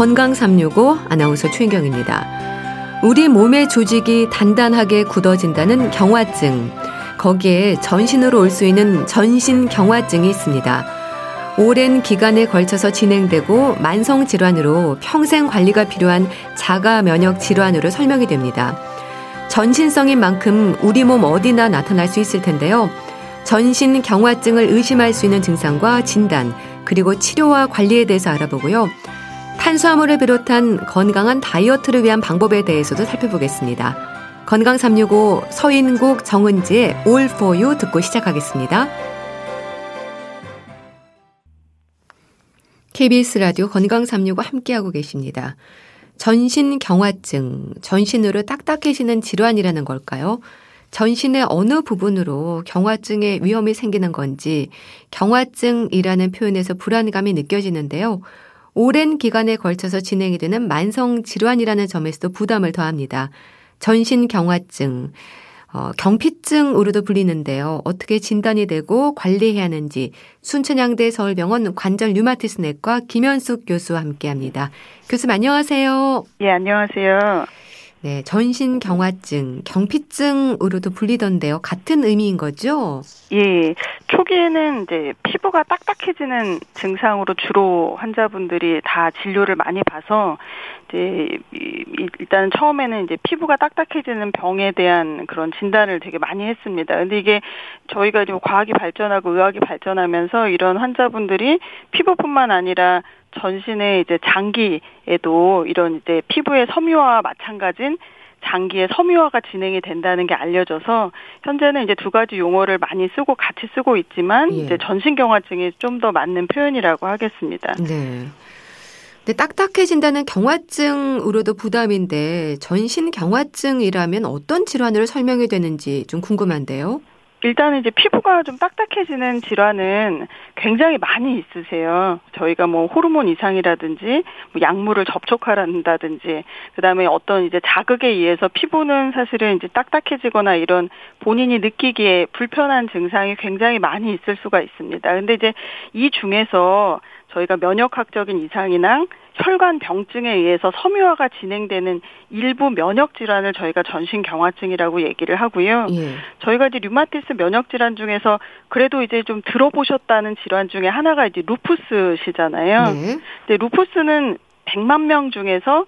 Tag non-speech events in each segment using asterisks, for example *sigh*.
건강 365 아나운서 최인경입니다. 우리 몸의 조직이 단단하게 굳어진다는 경화증. 거기에 전신으로 올 수 있는 전신 경화증이 있습니다. 오랜 기간에 걸쳐서 진행되고 만성 질환으로 평생 관리가 필요한 자가 면역 질환으로 설명이 됩니다. 전신성인 만큼 우리 몸 어디나 나타날 수 있을 텐데요. 전신 경화증을 의심할 수 있는 증상과 진단, 그리고 치료와 관리에 대해서 알아보고요. 탄수화물을 비롯한 건강한 다이어트를 위한 방법에 대해서도 살펴보겠습니다. 건강 365 서인국 정은지의 All for You 듣고 시작하겠습니다. KBS 라디오 건강 365 함께하고 계십니다. 전신 경화증, 전신으로 딱딱해지는 질환이라는 걸까요? 전신의 어느 부분으로 경화증의 위험이 생기는 건지 경화증이라는 표현에서 불안감이 느껴지는데요. 오랜 기간에 걸쳐서 진행이 되는 만성 질환이라는 점에서도 부담을 더합니다. 전신 경화증, 어, 경피증으로도 불리는데요. 어떻게 진단이 되고 관리해야 하는지 순천향대 서울병원 관절 류마티스 내과 김현숙 교수와 함께합니다. 교수님 안녕하세요. 예, 안녕하세요. 네, 전신 경화증, 경피증으로도 불리던데요. 같은 의미인 거죠? 예, 초기에는 이제 피부가 딱딱해지는 증상으로 주로 환자분들이 다 진료를 많이 봐서 이제 일단 처음에는 이제 피부가 딱딱해지는 병에 대한 그런 진단을 되게 많이 했습니다. 근데 이게 저희가 지금 과학이 발전하고 의학이 발전하면서 이런 환자분들이 피부뿐만 아니라 전신의 이제 장기에도 이런 이제 피부의 섬유화와 마찬가지인 장기의 섬유화가 진행이 된다는 게 알려져서 현재는 이제 두 가지 용어를 많이 쓰고 같이 쓰고 있지만 예. 이제 전신경화증이 좀 더 맞는 표현이라고 하겠습니다. 네. 근데 딱딱해진다는 경화증으로도 부담인데 전신 경화증이라면 어떤 질환으로 설명이 되는지 좀 궁금한데요. 일단은 이제 피부가 좀 딱딱해지는 질환은 굉장히 많이 있으세요. 저희가 뭐 호르몬 이상이라든지 뭐 약물을 접촉하란다든지 그다음에 어떤 이제 자극에 의해서 피부는 사실은 이제 딱딱해지거나 이런 본인이 느끼기에 불편한 증상이 굉장히 많이 있을 수가 있습니다. 근데 이제 이 중에서 저희가 면역학적인 이상이나 혈관 병증에 의해서 섬유화가 진행되는 일부 면역 질환을 저희가 전신 경화증이라고 얘기를 하고요. 예. 저희가 이제 류마티스 면역 질환 중에서 그래도 이제 좀 들어보셨다는 질환 중에 하나가 이제 루푸스시잖아요. 네. 근데 루푸스는 100만 명 중에서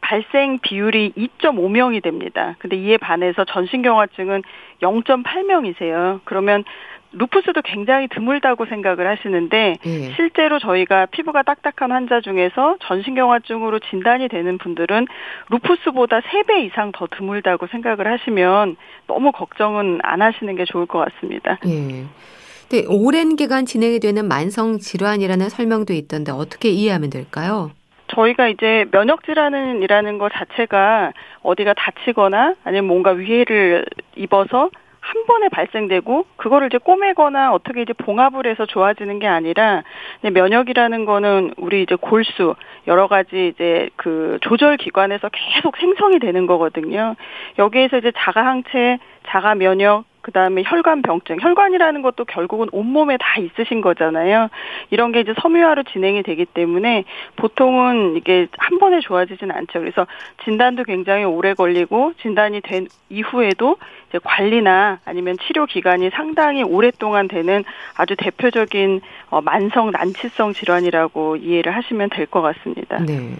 발생 비율이 2.5명이 됩니다. 근데 이에 반해서 전신경화증은 0.8명이세요. 그러면 루푸스도 굉장히 드물다고 생각을 하시는데 예. 실제로 저희가 피부가 딱딱한 환자 중에서 전신경화증으로 진단이 되는 분들은 루푸스보다 3배 이상 더 드물다고 생각을 하시면 너무 걱정은 안 하시는 게 좋을 것 같습니다. 예. 근데 오랜 기간 진행이 되는 만성 질환이라는 설명도 있던데 어떻게 이해하면 될까요? 저희가 이제 면역 질환이라는 것 자체가 어디가 다치거나 아니면 뭔가 위해를 입어서 한 번에 발생되고 그거를 이제 꼬매거나 어떻게 이제 봉합을 해서 좋아지는 게 아니라 면역이라는 거는 우리 이제 골수 여러 가지 이제 그 조절 기관에서 계속 생성이 되는 거거든요. 여기에서 이제 자가 항체, 자가 면역 그 다음에 혈관 병증, 혈관이라는 것도 결국은 온몸에 다 있으신 거잖아요. 이런 게 이제 섬유화로 진행이 되기 때문에 보통은 이게 한 번에 좋아지진 않죠. 그래서 진단도 굉장히 오래 걸리고 진단이 된 이후에도 이제 관리나 아니면 치료 기간이 상당히 오랫동안 되는 아주 대표적인 어, 만성 난치성 질환이라고 이해를 하시면 될 것 같습니다. 네.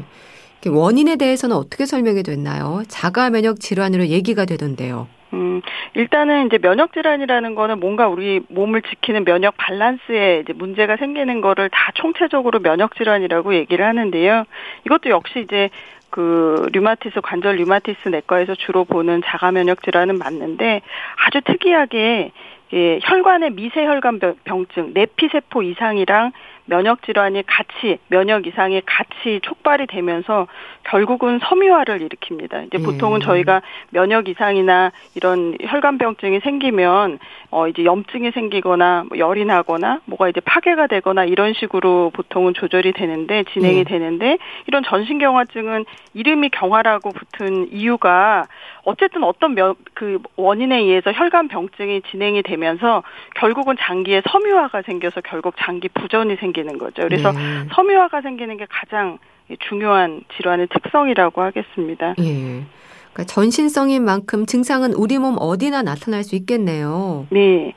원인에 대해서는 어떻게 설명이 됐나요? 자가 면역 질환으로 얘기가 되던데요. 음, 일단은 이제 면역 질환이라는 거는 뭔가 우리 몸을 지키는 면역 밸런스에 이제 문제가 생기는 거를 다 총체적으로 면역 질환이라고 얘기를 하는데요. 이것도 역시 이제 그 류마티스 관절 류마티스 내과에서 주로 보는 자가 면역 질환은 맞는데 아주 특이하게 예, 혈관의 미세혈관 병증, 내피세포 이상이랑 면역 질환이 같이 면역 이상이 같이 촉발이 되면서 결국은 섬유화를 일으킵니다. 이제 보통은 음. 저희가 면역 이상이나 이런 혈관병증이 생기면 어 이제 염증이 생기거나 뭐 열이 나거나 뭐가 이제 파괴가 되거나 이런 식으로 보통은 조절이 되는데 진행이 음. 되는데 이런 전신경화증은 이름이 경화라고 붙은 이유가 어쨌든 어떤 면, 그 원인에 의해서 혈관 병증이 진행이 되면서 결국은 장기에 섬유화가 생겨서 결국 장기 부전이 생기는 거죠. 그래서 네. 섬유화가 생기는 게 가장 중요한 질환의 특성이라고 하겠습니다. 예. 그러니까 전신성인 만큼 증상은 우리 몸 어디나 나타날 수 있겠네요. 네.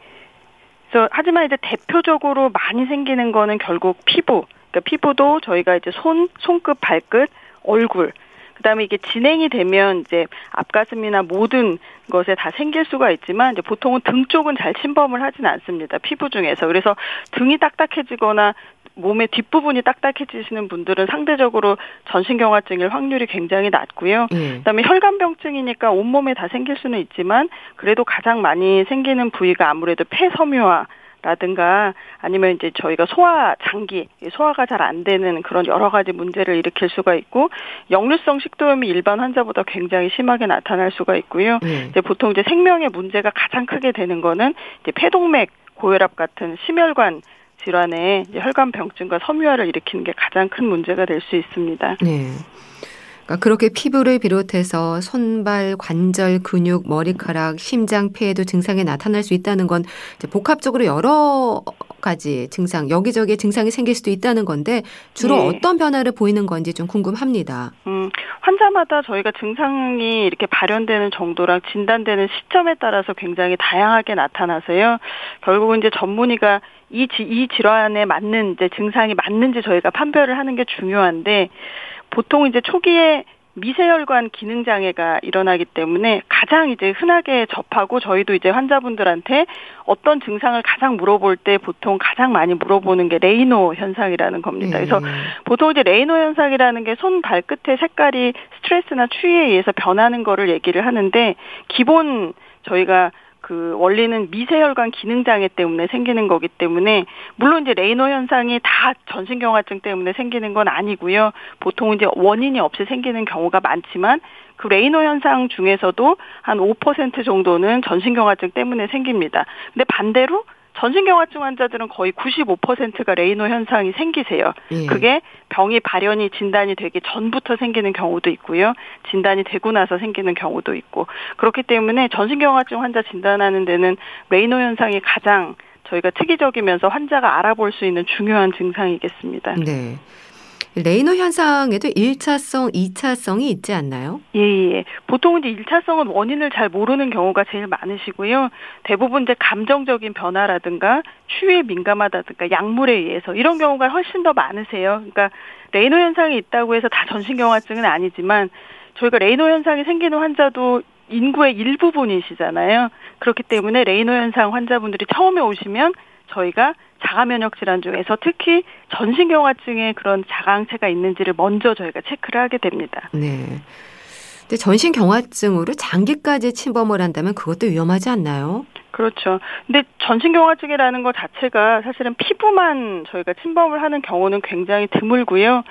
그래서 하지만 이제 대표적으로 많이 생기는 거는 결국 피부. 그러니까 피부도 저희가 이제 손, 손끝, 발끝, 얼굴. 그다음에 이게 진행이 되면 이제 앞가슴이나 모든 것에 다 생길 수가 있지만 이제 보통은 등 쪽은 잘 침범을 하지는 않습니다. 피부 중에서. 그래서 등이 딱딱해지거나 몸의 뒷부분이 딱딱해지시는 분들은 상대적으로 전신경화증일 확률이 굉장히 낮고요. 예. 그다음에 혈관병증이니까 온몸에 다 생길 수는 있지만 그래도 가장 많이 생기는 부위가 아무래도 폐섬유화 라든가 아니면 이제 저희가 소화 장기 소화가 잘 안 되는 그런 여러 가지 문제를 일으킬 수가 있고 역류성 식도염이 일반 환자보다 굉장히 심하게 나타날 수가 있고요. 네. 이제 보통 이제 생명의 문제가 가장 크게 되는 거는 이제 폐동맥 고혈압 같은 심혈관 질환의 혈관 병증과 섬유화를 일으키는 게 가장 큰 문제가 될 수 있습니다. 네. 그러니까 그렇게 피부를 비롯해서 손발, 관절, 근육, 머리카락, 심장, 폐에도 증상이 나타날 수 있다는 건 복합적으로 여러 가지 증상, 여기저기 증상이 생길 수도 있다는 건데 주로 네. 어떤 변화를 보이는 건지 좀 궁금합니다. 음, 환자마다 저희가 증상이 이렇게 발현되는 정도랑 진단되는 시점에 따라서 굉장히 다양하게 나타나서요. 결국은 이제 전문의가 이, 지, 이 질환에 맞는 이제 증상이 맞는지 저희가 판별을 하는 게 중요한데 보통 이제 초기에 미세혈관 기능 장애가 일어나기 때문에 가장 이제 흔하게 접하고 저희도 이제 환자분들한테 어떤 증상을 가장 물어볼 때 보통 가장 많이 물어보는 게 레이노 현상이라는 겁니다. 그래서 네. 보통 이제 레이노 현상이라는 게 손 발끝의 색깔이 스트레스나 추위에 의해서 변하는 거를 얘기를 하는데 기본 저희가 그 원리는 미세혈관 기능 장애 때문에 생기는 거기 때문에 물론 이제 레이노 현상이 다 전신경화증 때문에 생기는 건 아니고요. 보통 이제 원인이 없이 생기는 경우가 많지만 그 레이노 현상 중에서도 한 5% 정도는 전신경화증 때문에 생깁니다. 근데 반대로 전신경화증 환자들은 거의 95%가 레이노 현상이 생기세요. 예. 그게 병이 발현이 진단이 되기 전부터 생기는 경우도 있고요. 진단이 되고 나서 생기는 경우도 있고 그렇기 때문에 전신경화증 환자 진단하는 데는 레이노 현상이 가장 저희가 특이적이면서 환자가 알아볼 수 있는 중요한 증상이겠습니다. 네. 레이노 현상에도 1차성, 2차성이 있지 않나요? 예, 예. 보통 이제 1차성은 원인을 잘 모르는 경우가 제일 많으시고요. 대부분 이제 감정적인 변화라든가 추위에 민감하다든가 약물에 의해서 이런 경우가 훨씬 더 많으세요. 그러니까 레이노 현상이 있다고 해서 다 전신경화증은 아니지만 저희가 레이노 현상이 생기는 환자도 인구의 일부분이시잖아요. 그렇기 때문에 레이노 현상 환자분들이 처음에 오시면 저희가 자가 면역 질환 중에서 특히 전신경화증에 그런 자가항체가 있는지를 먼저 저희가 체크를 하게 됩니다. 네. 근데 전신 경화증으로 장기까지 침범을 한다면 그것도 위험하지 않나요? 그렇죠. 근데 전신경화증이라는 것 자체가 사실은 피부만 저희가 침범을 하는 경우는 굉장히 드물고요.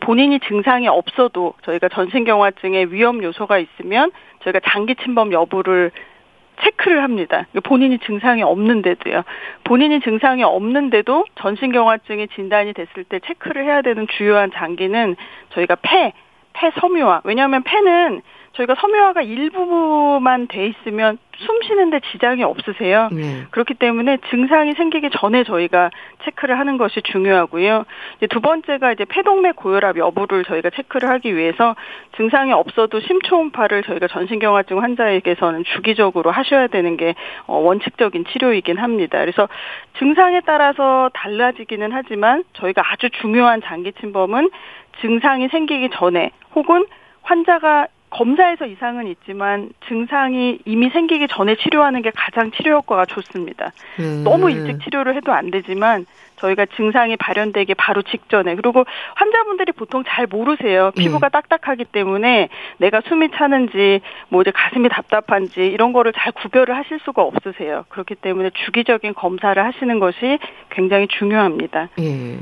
본인이 증상이 없어도 저희가 전신경화증의 위험 요소가 있으면 저희가 장기 침범 여부를 체크를 합니다. 본인이 증상이 없는데도요. 본인이 증상이 없는데도 전신경화증이 진단이 됐을 때 체크를 해야 되는 주요한 장기는 저희가 폐, 폐 섬유화. 왜냐하면 폐는 저희가 섬유화가 일부만 돼 있으면 숨 쉬는데 지장이 없으세요. 네. 그렇기 때문에 증상이 생기기 전에 저희가 체크를 하는 것이 중요하고요. 이제 두 번째가 이제 폐동맥 고혈압 여부를 저희가 체크를 하기 위해서 증상이 없어도 심초음파를 저희가 전신경화증 환자에게서는 주기적으로 하셔야 되는 게 어, 원칙적인 치료이긴 합니다. 그래서 증상에 따라서 달라지기는 하지만 저희가 아주 중요한 장기 침범은 증상이 생기기 전에 혹은 환자가 검사에서 이상은 있지만 증상이 이미 생기기 전에 치료하는 게 가장 치료 효과가 좋습니다. 음. 너무 일찍 치료를 해도 안 되지만 저희가 증상이 발현되기 바로 직전에 그리고 환자분들이 보통 잘 모르세요. 피부가 음. 딱딱하기 때문에 내가 숨이 차는지 뭐 이제 가슴이 답답한지 이런 거를 잘 구별을 하실 수가 없으세요. 그렇기 때문에 주기적인 검사를 하시는 것이 굉장히 중요합니다. 예.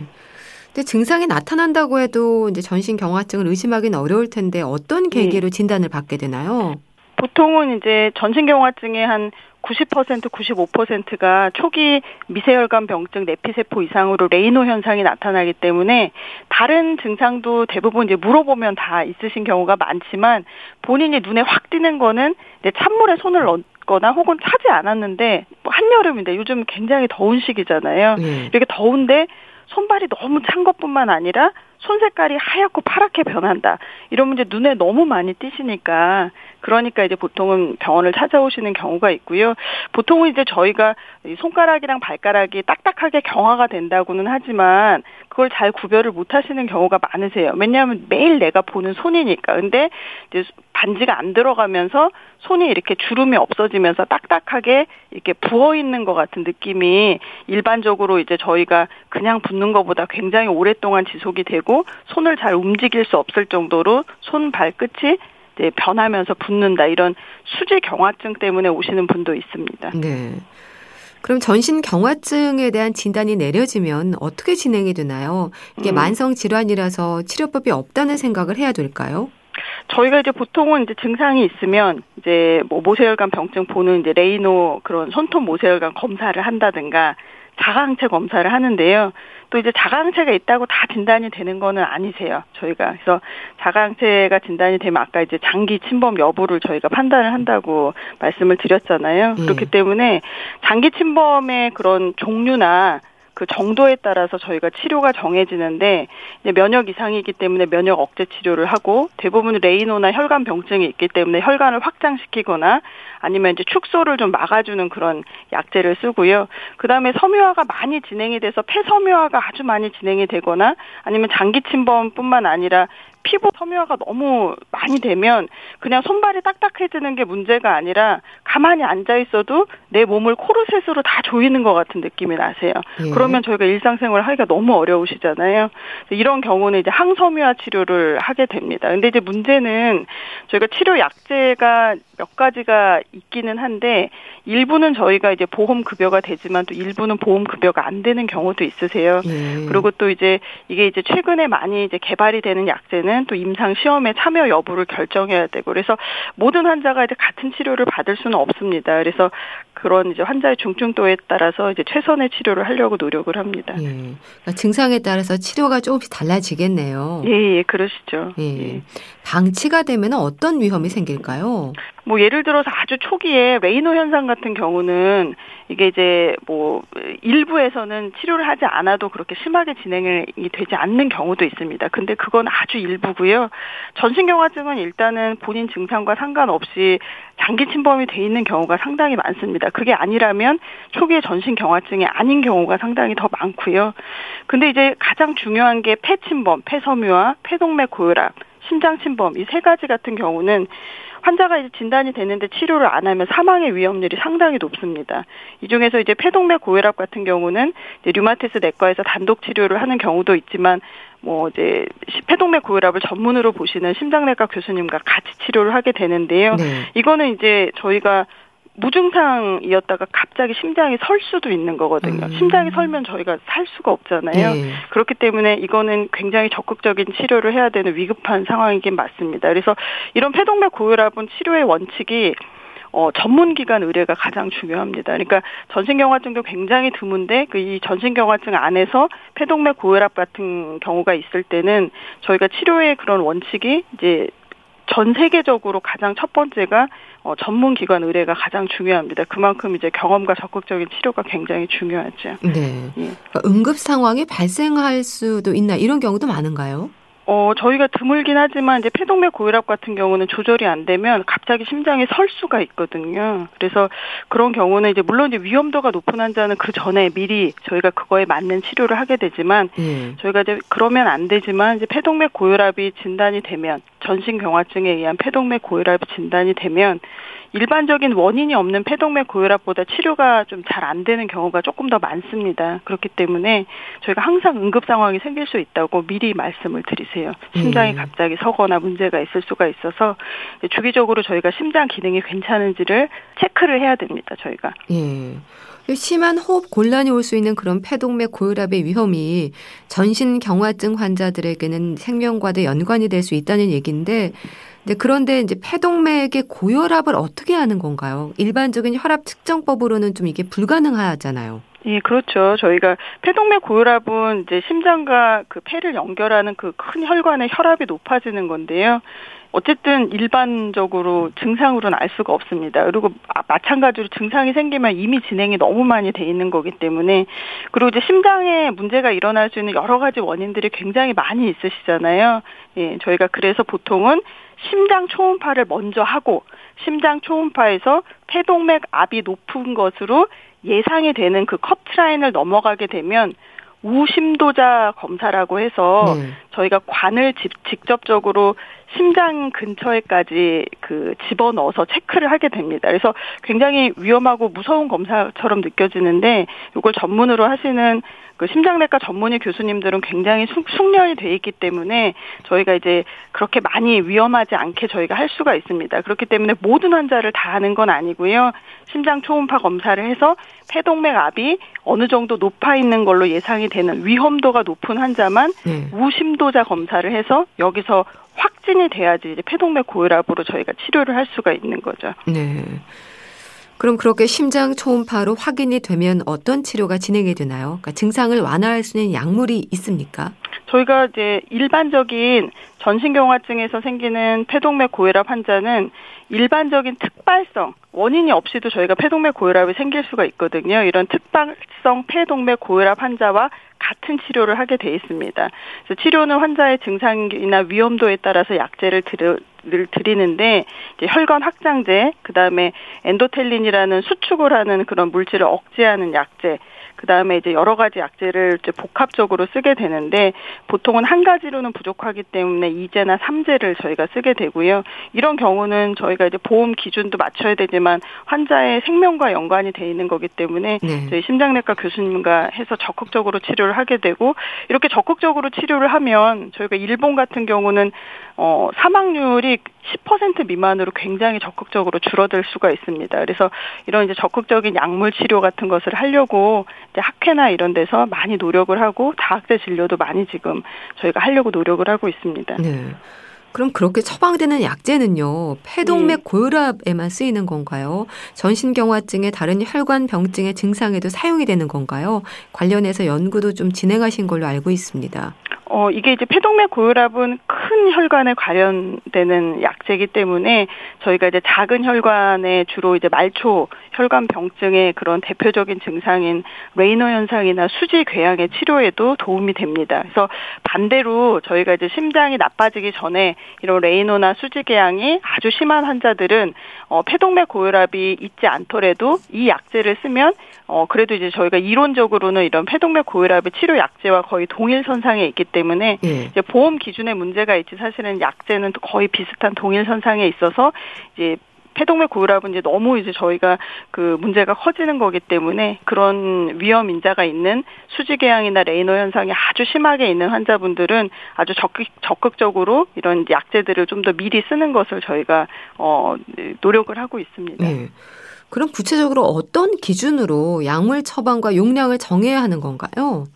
근데 증상이 나타난다고 해도 이제 전신 경화증을 의심하기는 어려울 텐데 어떤 네. 계기로 진단을 받게 되나요? 보통은 이제 전신 경화증의 한 90% 95%가 초기 미세혈관 병증 내피세포 이상으로 레이노 현상이 나타나기 때문에 다른 증상도 대부분 이제 물어보면 다 있으신 경우가 많지만 본인이 눈에 확 띄는 거는 이제 찬물에 손을 넣 거나 혹은 차지 않았는데 뭐 한여름인데 요즘 굉장히 더운 시기잖아요. 네. 이렇게 더운데 손발이 너무 찬 것뿐만 아니라 손 색깔이 하얗고 파랗게 변한다. 이런 문제 눈에 너무 많이 띄시니까 그러니까 이제 보통은 병원을 찾아오시는 경우가 있고요. 보통은 이제 저희가 손가락이랑 발가락이 딱딱하게 경화가 된다고는 하지만 그걸 잘 구별을 못 하시는 경우가 많으세요. 왜냐하면 매일 내가 보는 손이니까. 근데 이제 반지가 안 들어가면서 손이 이렇게 주름이 없어지면서 딱딱하게 이렇게 부어 있는 것 같은 느낌이 일반적으로 이제 저희가 그냥 붓는 것보다 굉장히 오랫동안 지속이 되고 손을 잘 움직일 수 없을 정도로 손 발끝이 이제 변하면서 붓는다 이런 수지 경화증 때문에 오시는 분도 있습니다. 네. 그럼 전신 경화증에 대한 진단이 내려지면 어떻게 진행이 되나요? 이게 음. 만성 질환이라서 치료법이 없다는 생각을 해야 될까요? 저희가 이제 보통은 이제 증상이 있으면 이제 뭐 모세혈관 병증 보는 이제 레이노 그런 손톱 모세혈관 검사를 한다든가 자가항체 검사를 하는데요. 또 이제 자가항체가 있다고 다 진단이 되는 거는 아니세요. 저희가 그래서 자가항체가 진단이 되면 아까 이제 장기 침범 여부를 저희가 판단을 한다고 말씀을 드렸잖아요. 음. 그렇기 때문에 장기 침범의 그런 종류나 그 정도에 따라서 저희가 치료가 정해지는데 면역 이상이기 때문에 면역 억제 치료를 하고 대부분 레이노나 혈관 병증이 있기 때문에 혈관을 확장시키거나 아니면 이제 축소를 좀 막아주는 그런 약제를 쓰고요. 그 다음에 섬유화가 많이 진행이 돼서 폐섬유화가 아주 많이 진행이 되거나 아니면 장기 침범뿐만 아니라 피부 섬유화가 너무 많이 되면 그냥 손발이 딱딱해지는 게 문제가 아니라 가만히 앉아 있어도 내 몸을 코르셋으로 다 조이는 것 같은 느낌이 나세요. 예. 그러면 저희가 일상생활 하기가 너무 어려우시잖아요. 이런 경우는 이제 항섬유화 치료를 하게 됩니다. 근데 이제 문제는 저희가 치료 약제가 몇 가지가 있기는 한데 일부는 저희가 이제 보험 급여가 되지만 또 일부는 보험 급여가 안 되는 경우도 있으세요. 예. 그리고 또 이제 이게 이제 최근에 많이 이제 개발이 되는 약제는 또 임상 시험에 참여 여부를 결정해야 되고 그래서 모든 환자가 이제 같은 치료를 받을 수는 없습니다. 그래서 그런 이제 환자의 중증도에 따라서 이제 최선의 치료를 하려고 노력을 합니다. 예. 그러니까 증상에 따라서 치료가 조금씩 달라지겠네요. 예, 예 그러시죠. 예. 예. 방치가 되면 어떤 위험이 생길까요? 뭐 예를 들어서 아주 초기에 레이노 현상 같은 경우는 이게 이제 뭐 일부에서는 치료를 하지 않아도 그렇게 심하게 진행이 되지 않는 경우도 있습니다. 근데 그건 아주 일부고요. 전신경화증은 일단은 본인 증상과 상관없이 장기 침범이 돼 있는 경우가 상당히 많습니다. 그게 아니라면 초기에 전신 경화증이 아닌 경우가 상당히 더 많고요. 근데 이제 가장 중요한 게 폐 침범, 폐섬유화, 폐동맥 고혈압, 심장 침범 이 세 가지 같은 경우는 환자가 이제 진단이 됐는데 치료를 안 하면 사망의 위험률이 상당히 높습니다. 이 중에서 이제 폐동맥 고혈압 같은 경우는 이제 류마티스 내과에서 단독 치료를 하는 경우도 있지만 뭐 이제 폐동맥 고혈압을 전문으로 보시는 심장내과 교수님과 같이 치료를 하게 되는데요. 네. 이거는 이제 저희가 무증상이었다가 갑자기 심장이 설 수도 있는 거거든요. 음. 심장이 설면 저희가 살 수가 없잖아요. 네. 그렇기 때문에 이거는 굉장히 적극적인 치료를 해야 되는 위급한 상황이긴 맞습니다. 그래서 이런 폐동맥 고혈압은 치료의 원칙이 어, 전문기관 의뢰가 가장 중요합니다. 그러니까 전신경화증도 굉장히 드문데 그 이 전신경화증 안에서 폐동맥 고혈압 같은 경우가 있을 때는 저희가 치료의 그런 원칙이 이제 전 세계적으로 가장 첫 번째가 어, 전문 기관 의뢰가 가장 중요합니다. 그만큼 이제 경험과 적극적인 치료가 굉장히 중요하죠. 네. 예. 그러니까 응급 상황이 발생할 수도 있나 이런 경우도 많은가요? 어, 저희가 드물긴 하지만 이제 폐동맥 고혈압 같은 경우는 조절이 안 되면 갑자기 심장이 설 수가 있거든요. 그래서 그런 경우는 이제 물론 이제 위험도가 높은 환자는 그 전에 미리 저희가 그거에 맞는 치료를 하게 되지만 예. 저희가 이제 그러면 안 되지만 이제 폐동맥 고혈압이 진단이 되면 전신 경화증에 의한 폐동맥 고혈압이 진단이 되면 일반적인 원인이 없는 폐동맥 고혈압보다 치료가 좀 잘 안 되는 경우가 조금 더 많습니다. 그렇기 때문에 저희가 항상 응급 상황이 생길 수 있다고 미리 말씀을 드리세요. 심장이 음. 갑자기 서거나 문제가 있을 수가 있어서 주기적으로 저희가 심장 기능이 괜찮은지를 체크를 해야 됩니다. 저희가. 예. 심한 호흡 곤란이 올 수 있는 그런 폐동맥 고혈압의 위험이 전신 경화증 환자들에게는 생명과도 연관이 될 수 있다는 얘기인데 네, 그런데 이제 폐동맥의 고혈압을 어떻게 하는 건가요? 일반적인 혈압 측정법으로는 좀 이게 불가능하잖아요. 예, 그렇죠. 저희가 폐동맥 고혈압은 이제 심장과 그 폐를 연결하는 그 큰 혈관의 혈압이 높아지는 건데요. 어쨌든 일반적으로 증상으로는 알 수가 없습니다. 그리고 마찬가지로 증상이 생기면 이미 진행이 너무 많이 돼 있는 거기 때문에 그리고 이제 심장에 문제가 일어날 수 있는 여러 가지 원인들이 굉장히 많이 있으시잖아요. 예, 저희가 그래서 보통은 심장 초음파를 먼저 하고 심장 초음파에서 폐동맥 압이 높은 것으로 예상이 되는 그 커트라인을 넘어가게 되면 우심도자 검사라고 해서 네. 저희가 관을 직, 직접적으로 심장 근처에까지 그 집어넣어서 체크를 하게 됩니다. 그래서 굉장히 위험하고 무서운 검사처럼 느껴지는데 이걸 전문으로 하시는 그 심장내과 전문의 교수님들은 굉장히 숙, 숙련이 돼 있기 때문에 저희가 이제 그렇게 많이 위험하지 않게 저희가 할 수가 있습니다. 그렇기 때문에 모든 환자를 다 하는 건 아니고요. 심장 초음파 검사를 해서 폐동맥 압이 어느 정도 높아 있는 걸로 예상이 되는 위험도가 높은 환자만 네. 우심도자 검사를 해서 여기서 확진이 돼야지 이제 폐동맥 고혈압으로 저희가 치료를 할 수가 있는 거죠. 네. 그럼 그렇게 심장 초음파로 확인이 되면 어떤 치료가 진행이 되나요? 그러니까 증상을 완화할 수 있는 약물이 있습니까? 저희가 이제 일반적인 전신경화증에서 생기는 폐동맥 고혈압 환자는 일반적인 특발성 원인이 없이도 저희가 폐동맥 고혈압이 생길 수가 있거든요. 이런 특발성 폐동맥 고혈압 환자와 같은 치료를 하게 돼 있습니다. 그래서 치료는 환자의 증상이나 위험도에 따라서 약제를 를 드리는데 이제 혈관 확장제, 그다음에 엔도텔린이라는 수축을 하는 그런 물질을 억제하는 약제, 그 다음에 이제 여러 가지 약제를 이제 복합적으로 쓰게 되는데 보통은 한 가지로는 부족하기 때문에 이제나 삼제를 저희가 쓰게 되고요. 이런 경우는 저희가 이제 보험 기준도 맞춰야 되지만 환자의 생명과 연관이 돼 있는 거기 때문에 네. 저희 심장내과 교수님과 해서 적극적으로 치료를 하게 되고 이렇게 적극적으로 치료를 하면 저희가 일본 같은 경우는 어 사망률이 10% 미만으로 굉장히 적극적으로 줄어들 수가 있습니다. 그래서 이런 이제 적극적인 약물 치료 같은 것을 하려고 이제 학회나 이런 데서 많이 노력을 하고 다학제 진료도 많이 지금 저희가 하려고 노력을 하고 있습니다. 네. 그럼 그렇게 처방되는 약제는요, 폐동맥 네. 고혈압에만 쓰이는 건가요? 전신경화증의 다른 혈관 병증의 증상에도 사용이 되는 건가요? 관련해서 연구도 좀 진행하신 걸로 알고 있습니다. 어, 이게 이제 폐동맥 고혈압은 큰 혈관에 관련되는 약제이기 때문에 저희가 이제 작은 혈관에 주로 이제 말초 혈관 병증의 그런 대표적인 증상인 레이노 현상이나 수지 궤양의 치료에도 도움이 됩니다. 그래서 반대로 저희가 이제 심장이 나빠지기 전에 이런 레이노나 수지 궤양이 아주 심한 환자들은 어, 폐동맥 고혈압이 있지 않더라도 이 약제를 쓰면 어, 그래도 이제 저희가 이론적으로는 이런 폐동맥 고혈압의 치료 약제와 거의 동일 선상에 있기 때문에 예. 이제 보험 기준에 문제가 있지 사실은 약제는 거의 비슷한 동일 선상에 있어서 이제 폐동맥 고혈압은 이제 너무 이제 저희가 그 문제가 커지는 거기 때문에 그런 위험 인자가 있는 수지궤양이나 레이노 현상이 아주 심하게 있는 환자분들은 아주 적극 적극적으로 이런 약제들을 좀 더 미리 쓰는 것을 저희가 어 노력을 하고 있습니다. 네. 그럼 구체적으로 어떤 기준으로 약물 처방과 용량을 정해야 하는 건가요?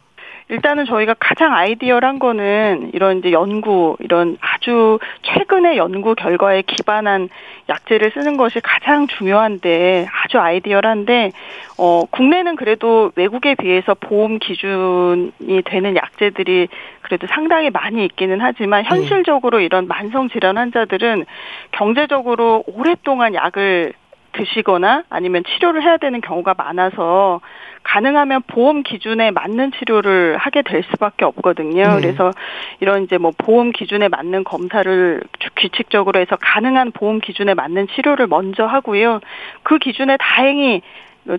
일단은 저희가 가장 아이디어란 거는 이런 이제 연구, 이런 아주 최근의 연구 결과에 기반한 약제를 쓰는 것이 가장 중요한데 아주 아이디어란데 어 국내는 그래도 외국에 비해서 보험 기준이 되는 약제들이 그래도 상당히 많이 있기는 하지만 네. 현실적으로 이런 만성 질환 환자들은 경제적으로 오랫동안 약을 드시거나 아니면 치료를 해야 되는 경우가 많아서 가능하면 보험 기준에 맞는 치료를 하게 될 수밖에 없거든요. 네. 그래서 이런 이제 뭐 보험 기준에 맞는 검사를 규칙적으로 해서 가능한 보험 기준에 맞는 치료를 먼저 하고요. 그 기준에 다행히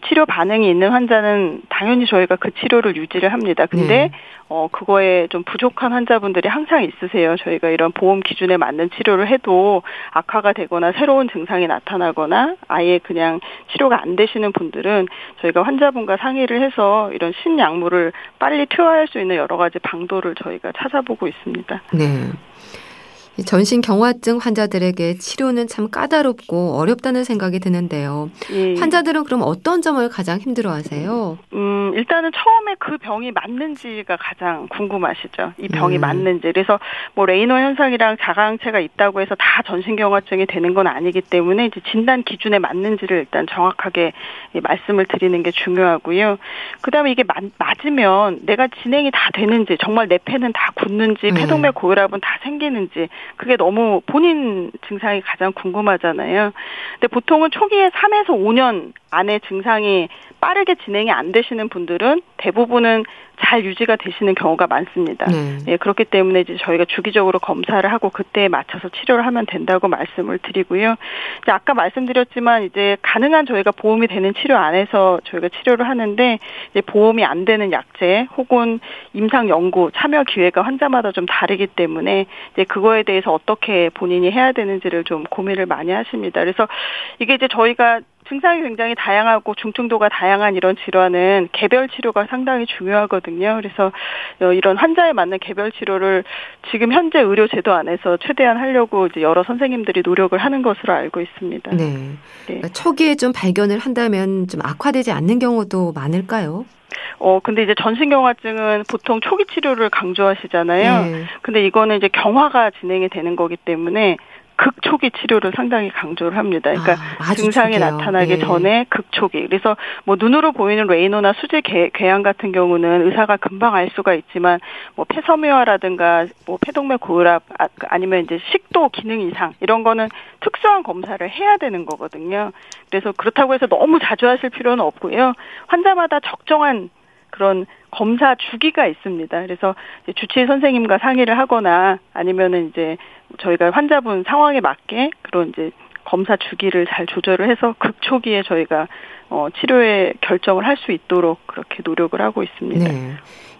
치료 반응이 있는 환자는 당연히 저희가 그 치료를 유지를 합니다. 근데 네. 어 그거에 좀 부족한 환자분들이 항상 있으세요. 저희가 이런 보험 기준에 맞는 치료를 해도 악화가 되거나 새로운 증상이 나타나거나 아예 그냥 치료가 안 되시는 분들은 저희가 환자분과 상의를 해서 이런 신약물을 빨리 투여할 수 있는 여러 가지 방도를 저희가 찾아보고 있습니다. 네. 전신 경화증 환자들에게 치료는 참 까다롭고 어렵다는 생각이 드는데요. 예. 환자들은 그럼 어떤 점을 가장 힘들어하세요? 음, 일단은 처음에 그 병이 맞는지가 가장 궁금하시죠. 이 병이 음. 맞는지. 그래서 뭐 레이너 현상이랑 자가항체가 있다고 해서 다 전신 경화증이 되는 건 아니기 때문에 이제 진단 기준에 맞는지를 일단 정확하게 말씀을 드리는 게 중요하고요. 그다음에 이게 맞, 맞으면 내가 진행이 다 되는지 정말 내 폐는 다 굳는지 네. 폐동맥 고혈압은 다 생기는지 그게 너무 본인 증상이 가장 궁금하잖아요. 근데 보통은 초기에 3에서 5년 안에 증상이 빠르게 진행이 안 되시는 분들은 대부분은 잘 유지가 되시는 경우가 많습니다. 네. 예, 그렇기 때문에 이제 저희가 주기적으로 검사를 하고 그때에 맞춰서 치료를 하면 된다고 말씀을 드리고요. 이제 아까 말씀드렸지만 이제 가능한 저희가 보험이 되는 치료 안에서 저희가 치료를 하는데 이제 보험이 안 되는 약제 혹은 임상 연구 참여 기회가 환자마다 좀 다르기 때문에 이제 그거에 대해서 어떻게 본인이 해야 되는지를 좀 고민을 많이 하십니다. 그래서 이게 이제 저희가 증상이 굉장히 다양하고 중증도가 다양한 이런 질환은 개별 치료가 상당히 중요하거든요. 그래서 어, 이런 환자에 맞는 개별 치료를 지금 현재 의료 제도 안에서 최대한 하려고 이제 여러 선생님들이 노력을 하는 것으로 알고 있습니다. 네. 네. 그러니까 초기에 좀 발견을 한다면 좀 악화되지 않는 경우도 많을까요? 어, 근데 이제 전신경화증은 보통 초기 치료를 강조하시잖아요. 네. 근데 이거는 이제 경화가 진행이 되는 거기 때문에 극초기 치료를 상당히 강조를 합니다. 그러니까 아, 증상이 초기요. 나타나기 네. 전에 극초기. 그래서 뭐 눈으로 보이는 레이노나 수제 궤양 같은 경우는 의사가 금방 알 수가 있지만 뭐 폐섬유화라든가 뭐 폐동맥 고혈압 아, 아니면 이제 식도 기능 이상 이런 거는 특수한 검사를 해야 되는 거거든요. 그래서 그렇다고 해서 너무 자주 하실 필요는 없고요. 환자마다 적정한 그런 검사 주기가 있습니다. 그래서 주치의 선생님과 상의를 하거나 아니면은 이제 저희가 환자분 상황에 맞게 그런 이제 검사 주기를 잘 조절을 해서 극초기에 저희가 어, 치료에 결정을 할 수 있도록 그렇게 노력을 하고 있습니다. 네.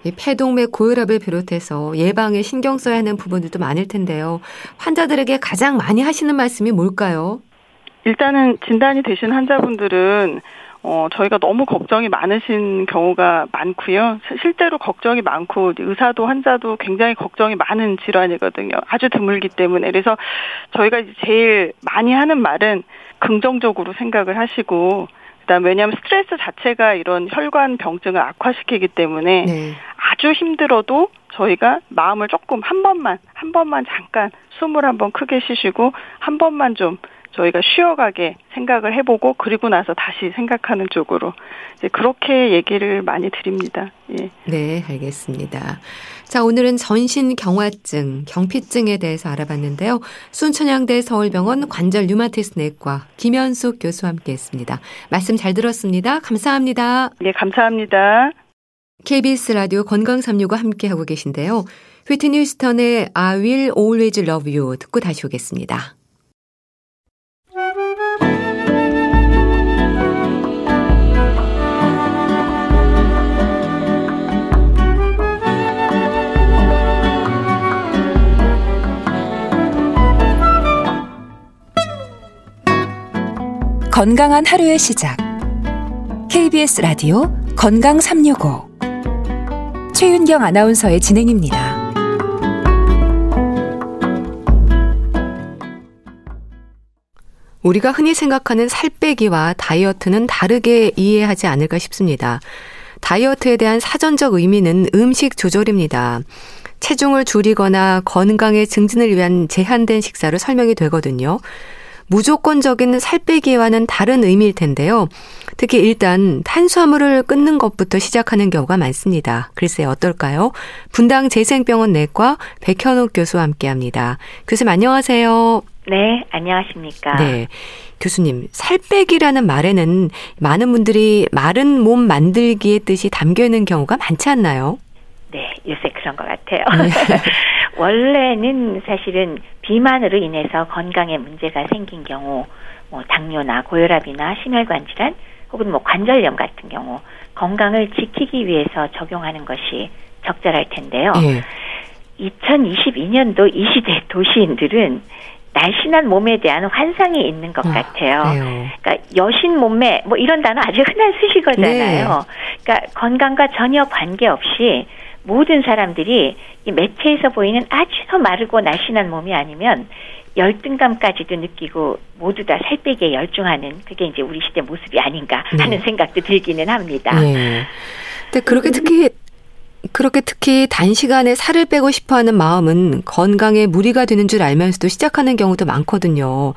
이 폐동맥 고혈압을 비롯해서 예방에 신경 써야 하는 부분들도 많을 텐데요. 환자들에게 가장 많이 하시는 말씀이 뭘까요? 일단은 진단이 되신 환자분들은 어, 저희가 너무 걱정이 많으신 경우가 많고요. 실제로 걱정이 많고 의사도 환자도 굉장히 걱정이 많은 질환이거든요. 아주 드물기 때문에 그래서 저희가 제일 많이 하는 말은 긍정적으로 생각을 하시고 그다음 왜냐하면 스트레스 자체가 이런 혈관 병증을 악화시키기 때문에 네. 아주 힘들어도 저희가 마음을 조금 한 번만 한 번만 잠깐 숨을 한 번 크게 쉬시고 한 번만 좀 저희가 쉬어가게 생각을 해보고 그리고 나서 다시 생각하는 쪽으로 이제 그렇게 얘기를 많이 드립니다. 예. 네, 알겠습니다. 자, 오늘은 전신 경화증, 경피증에 대해서 알아봤는데요. 순천향대 서울병원 관절 류마티스 내과 김현숙 교수와 함께했습니다. 말씀 잘 들었습니다. 감사합니다. 네, 감사합니다. KBS 라디오 건강 365 함께하고 계신데요. 휘트니 휴스턴의 I Will Always Love You 듣고 다시 오겠습니다. 건강한 하루의 시작. KBS 라디오 건강 365. 최윤경 아나운서의 진행입니다. 우리가 흔히 생각하는 살 빼기와 다이어트는 다르게 이해하지 않을까 싶습니다. 다이어트에 대한 사전적 의미는 음식 조절입니다. 체중을 줄이거나 건강의 증진을 위한 제한된 식사로 설명이 되거든요. 무조건적인 살 빼기와는 다른 의미일 텐데요. 특히 일단 탄수화물을 끊는 것부터 시작하는 경우가 많습니다. 글쎄 어떨까요? 분당 재생병원 내과 백현욱 교수와 함께합니다. 교수님 안녕하세요. 네, 안녕하십니까. 네. 교수님, 살 빼기라는 말에는 많은 분들이 마른 몸 만들기의 뜻이 담겨 있는 경우가 많지 않나요? 네, 요새 그런 것 같아요. *laughs* 네. 원래는 사실은 비만으로 인해서 건강에 문제가 생긴 경우, 뭐 당뇨나 고혈압이나 심혈관 질환 혹은 뭐 관절염 같은 경우 건강을 지키기 위해서 적용하는 것이 적절할 텐데요. 네. 2022년도 이 시대 도시인들은 날씬한 몸에 대한 환상이 있는 것 아, 같아요. 네 그러니까 여신 몸매 뭐 이런 단어 아주 흔한 수식어잖아요. 네. 그러니까 건강과 전혀 관계없이 모든 사람들이 이 매체에서 보이는 아주 마르고 날씬한 몸이 아니면 열등감까지도 느끼고 모두 다 살 빼기에 열중하는 그게 이제 우리 시대 모습이 아닌가 하는 네. 생각도 들기는 합니다. 네. 근데 그렇게 특히 그렇게 특히 단시간에 살을 빼고 싶어 하는 마음은 건강에 무리가 되는 줄 알면서도 시작하는 경우도 많거든요.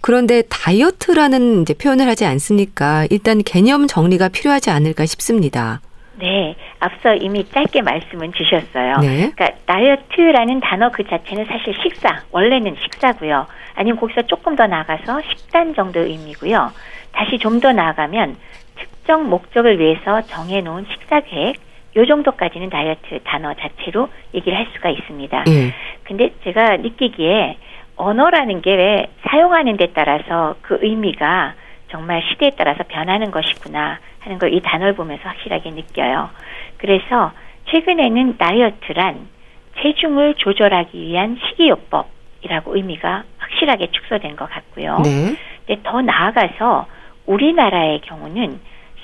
그런데 다이어트라는 이제 표현을 하지 않습니까? 일단 개념 정리가 필요하지 않을까 싶습니다. 네, 앞서 이미 짧게 말씀은 주셨어요. 네. 그러니까 다이어트라는 단어 그 자체는 사실 식사, 원래는 식사고요. 아니면 거기서 조금 더 나가서 식단 정도의 의미고요. 다시 좀 더 나아가면 특정 목적을 위해서 정해놓은 식사 계획, 요 정도까지는 다이어트 단어 자체로 얘기를 할 수가 있습니다. 네. 근데 제가 느끼기에 언어라는 게 왜 사용하는 데 따라서 그 의미가 정말 시대에 따라서 변하는 것이구나 하는 걸 이 단어를 보면서 확실하게 느껴요. 그래서 최근에는 다이어트란 체중을 조절하기 위한 식이요법이라고 의미가 확실하게 축소된 것 같고요. 네. 근데 더 나아가서 우리나라의 경우는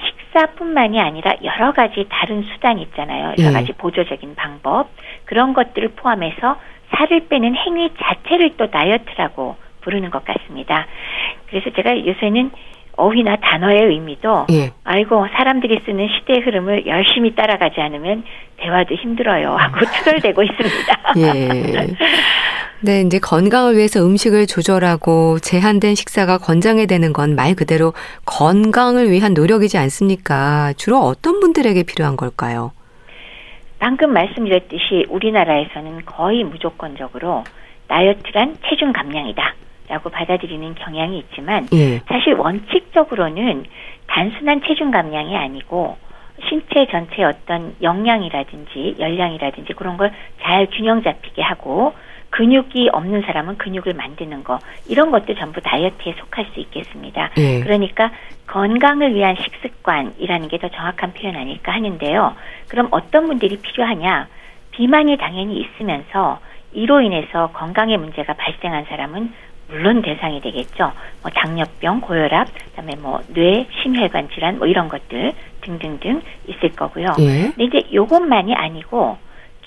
식사뿐만이 아니라 여러 가지 다른 수단이 있잖아요. 여러 네. 가지 보조적인 방법 그런 것들을 포함해서 살을 빼는 행위 자체를 또 다이어트라고 부르는 것 같습니다. 그래서 제가 요새는 어휘나 단어의 의미도 예. 아이고 사람들이 쓰는 시대의 흐름을 열심히 따라가지 않으면 대화도 힘들어요 하고 투덜대고 있습니다. *laughs* 예. 네, 이제 건강을 위해서 음식을 조절하고 제한된 식사가 권장이 되는 건 말 그대로 건강을 위한 노력이지 않습니까? 주로 어떤 분들에게 필요한 걸까요? 방금 말씀드렸듯이 우리나라에서는 거의 무조건적으로 다이어트란 체중 감량이다. 라고 받아들이는 경향이 있지만 예. 사실 원칙적으로는 단순한 체중 감량이 아니고 신체 전체 어떤 영양이라든지 열량이라든지 그런 걸 잘 균형 잡히게 하고 근육이 없는 사람은 근육을 만드는 거 이런 것도 전부 다이어트에 속할 수 있겠습니다. 예. 그러니까 건강을 위한 식습관이라는 게 더 정확한 표현 아닐까 하는데요. 그럼 어떤 분들이 필요하냐? 비만이 당연히 있으면서 이로 인해서 건강에 문제가 발생한 사람은 물론 대상이 되겠죠. 뭐 당뇨병, 고혈압, 그다음에 뭐 뇌, 심혈관 질환 뭐 이런 것들 등등등 있을 거고요. 예. 근데 이제 요것만이 아니고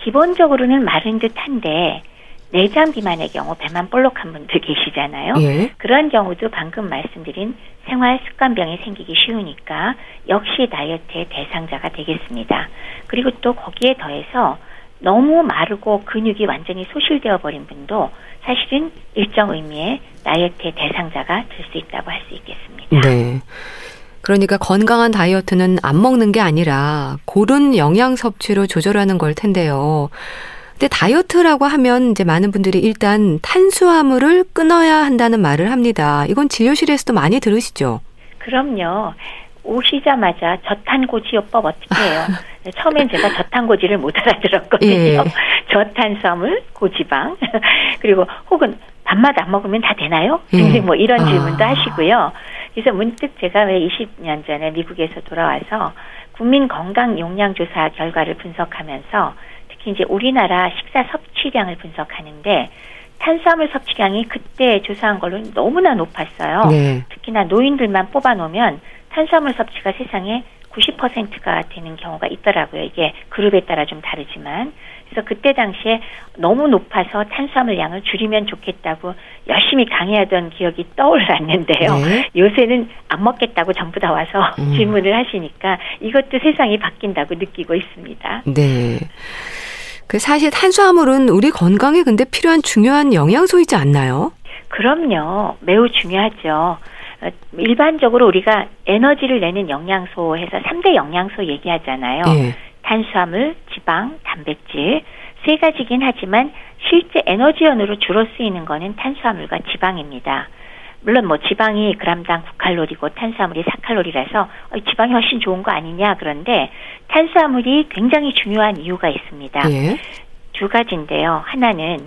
기본적으로는 마른 듯한데 내장 비만의 경우 배만 볼록한 분들 *laughs* 계시잖아요. 예. 그런 경우도 방금 말씀드린 생활 습관병이 생기기 쉬우니까 역시 다이어트의 대상자가 되겠습니다. 그리고 또 거기에 더해서 너무 마르고 근육이 완전히 소실되어 버린 분도 사실은 일정 의미의 다이어트의 대상자가 될 수 있다고 할 수 있겠습니다. 네. 그러니까 건강한 다이어트는 안 먹는 게 아니라 고른 영양 섭취로 조절하는 걸 텐데요. 근데 다이어트라고 하면 이제 많은 분들이 일단 탄수화물을 끊어야 한다는 말을 합니다. 이건 진료실에서도 많이 들으시죠? 그럼요. 오시자마자 저탄고지요법 어떻게 해요? *laughs* 처음엔 제가 저탄고지를 못 알아들었거든요. 예. *laughs* 저탄수화물, 고지방 *laughs* 그리고 혹은 밥맛 안 먹으면 다 되나요? 예. 등등 뭐 이런 아. 질문도 아. 하시고요. 그래서 문득 제가 왜 20년 전에 미국에서 돌아와서 국민 건강 용량 조사 결과를 분석하면서 특히 이제 우리나라 식사 섭취량을 분석하는데 탄수화물 섭취량이 그때 조사한 걸로는 너무나 높았어요. 네. 특히나 노인들만 뽑아놓으면 탄수화물 섭취가 세상에 90%가 되는 경우가 있더라고요. 이게 그룹에 따라 좀 다르지만. 그래서 그때 당시에 너무 높아서 탄수화물 양을 줄이면 좋겠다고 열심히 강의하던 기억이 떠올랐는데요. 네. 요새는 안 먹겠다고 전부 다 와서 음. *laughs* 질문을 하시니까 이것도 세상이 바뀐다고 느끼고 있습니다. 네. 그 사실 탄수화물은 우리 건강에 근데 필요한 중요한 영양소이지 않나요? 그럼요. 매우 중요하죠. 어, 일반적으로 우리가 에너지를 내는 영양소 해서 3대 영양소 얘기하잖아요. 예. 탄수화물, 지방, 단백질 세 가지긴 하지만 실제 에너지원으로 주로 쓰이는 거는 탄수화물과 지방입니다. 물론 뭐 지방이 그람당 9칼로리고 탄수화물이 4칼로리라서 어, 지방이 훨씬 좋은 거 아니냐 그런데 탄수화물이 굉장히 중요한 이유가 있습니다. 예. 두 가지인데요. 하나는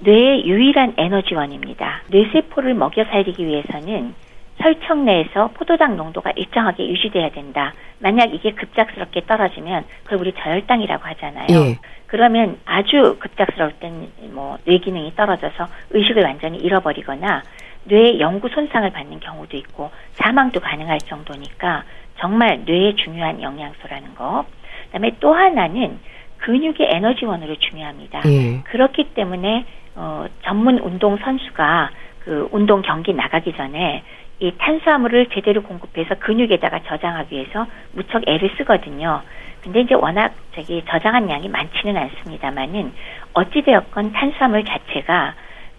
뇌의 유일한 에너지원입니다. 뇌세포를 먹여 살리기 위해서는 혈청 내에서 포도당 농도가 일정하게 유지돼야 된다. 만약 이게 급작스럽게 떨어지면 그걸 우리 저혈당이라고 하잖아요. 예. 그러면 아주 급작스러울 땐 뭐 뇌 기능이 떨어져서 의식을 완전히 잃어버리거나 뇌에 영구 손상을 받는 경우도 있고 사망도 가능할 정도니까 정말 뇌에 중요한 영양소라는 거. 그다음에 또 하나는 근육의 에너지원으로 중요합니다. 예. 그렇기 때문에 어, 전문 운동 선수가 그 운동 경기 나가기 전에 이 탄수화물을 제대로 공급해서 근육에다가 저장하기 위해서 무척 애를 쓰거든요. 근데 이제 워낙 저기 저장한 양이 많지는 않습니다만은 어찌되었건 탄수화물 자체가